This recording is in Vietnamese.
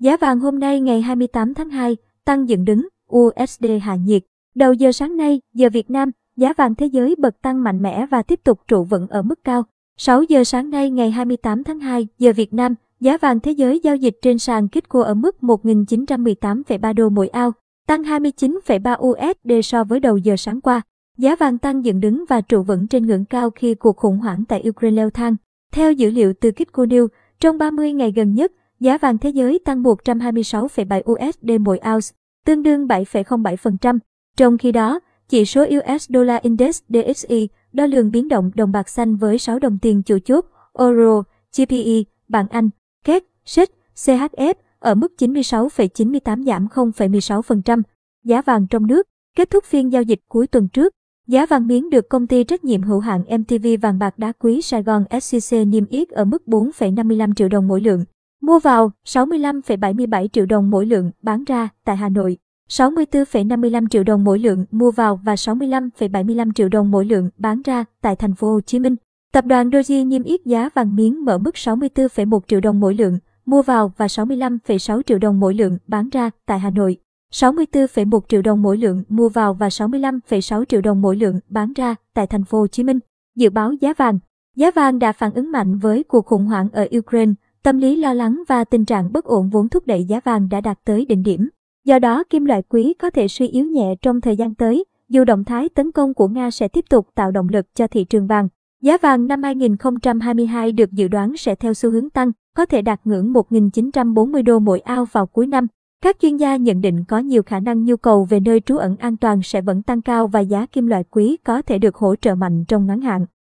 Giá vàng hôm nay ngày 28 tháng 2 tăng dựng đứng, USD hạ nhiệt. Đầu giờ sáng nay, giờ Việt Nam, giá vàng thế giới bật tăng mạnh mẽ và tiếp tục trụ vững ở mức cao. 6 giờ sáng nay ngày 28 tháng 2 giờ Việt Nam, giá vàng thế giới giao dịch trên sàn Kitco ở mức 1.918,3 đô mỗi ao, tăng 29,3 USD so với đầu giờ sáng qua. Giá vàng tăng dựng đứng và trụ vững trên ngưỡng cao khi cuộc khủng hoảng tại Ukraine leo thang. Theo dữ liệu từ Kitco News, trong 30 ngày gần nhất, giá vàng thế giới tăng 126,7 USD mỗi ounce, tương đương 7,07%. Trong khi đó, chỉ số US Dollar Index DXY đo lường biến động đồng bạc xanh với 6 đồng tiền chủ chốt, Euro, GPE, bảng Anh, KEC, SIC, CHF ở mức 96,98 giảm 0,16%. Giá vàng trong nước kết thúc phiên giao dịch cuối tuần trước. Giá vàng miếng được công ty trách nhiệm hữu hạn MTV vàng bạc đá quý Sài Gòn SCC niêm yết ở mức 4,55 triệu đồng mỗi lượng. Mua vào 65,77 triệu đồng mỗi lượng, bán ra tại Hà Nội. 64,55 triệu đồng mỗi lượng mua vào và 65,75 triệu đồng mỗi lượng bán ra tại thành phố Hồ Chí Minh. Tập đoàn Doji niêm yết giá vàng miếng mở mức 64,1 triệu đồng mỗi lượng mua vào và 65,6 triệu đồng mỗi lượng bán ra tại Hà Nội. 64,1 triệu đồng mỗi lượng mua vào và 65,6 triệu đồng mỗi lượng bán ra tại thành phố Hồ Chí Minh. Dự báo giá vàng Giá vàng đã phản ứng mạnh với cuộc khủng hoảng ở Ukraine, tâm lý lo lắng và tình trạng bất ổn vốn thúc đẩy giá vàng đã đạt tới đỉnh điểm. Do đó, kim loại quý có thể suy yếu nhẹ trong thời gian tới, dù động thái tấn công của Nga sẽ tiếp tục tạo động lực cho thị trường vàng. Giá vàng năm 2022 được dự đoán sẽ theo xu hướng tăng, có thể đạt ngưỡng 1.940 đô mỗi ao vào cuối năm. Các chuyên gia nhận định có nhiều khả năng nhu cầu về nơi trú ẩn an toàn sẽ vẫn tăng cao và giá kim loại quý có thể được hỗ trợ mạnh trong ngắn hạn.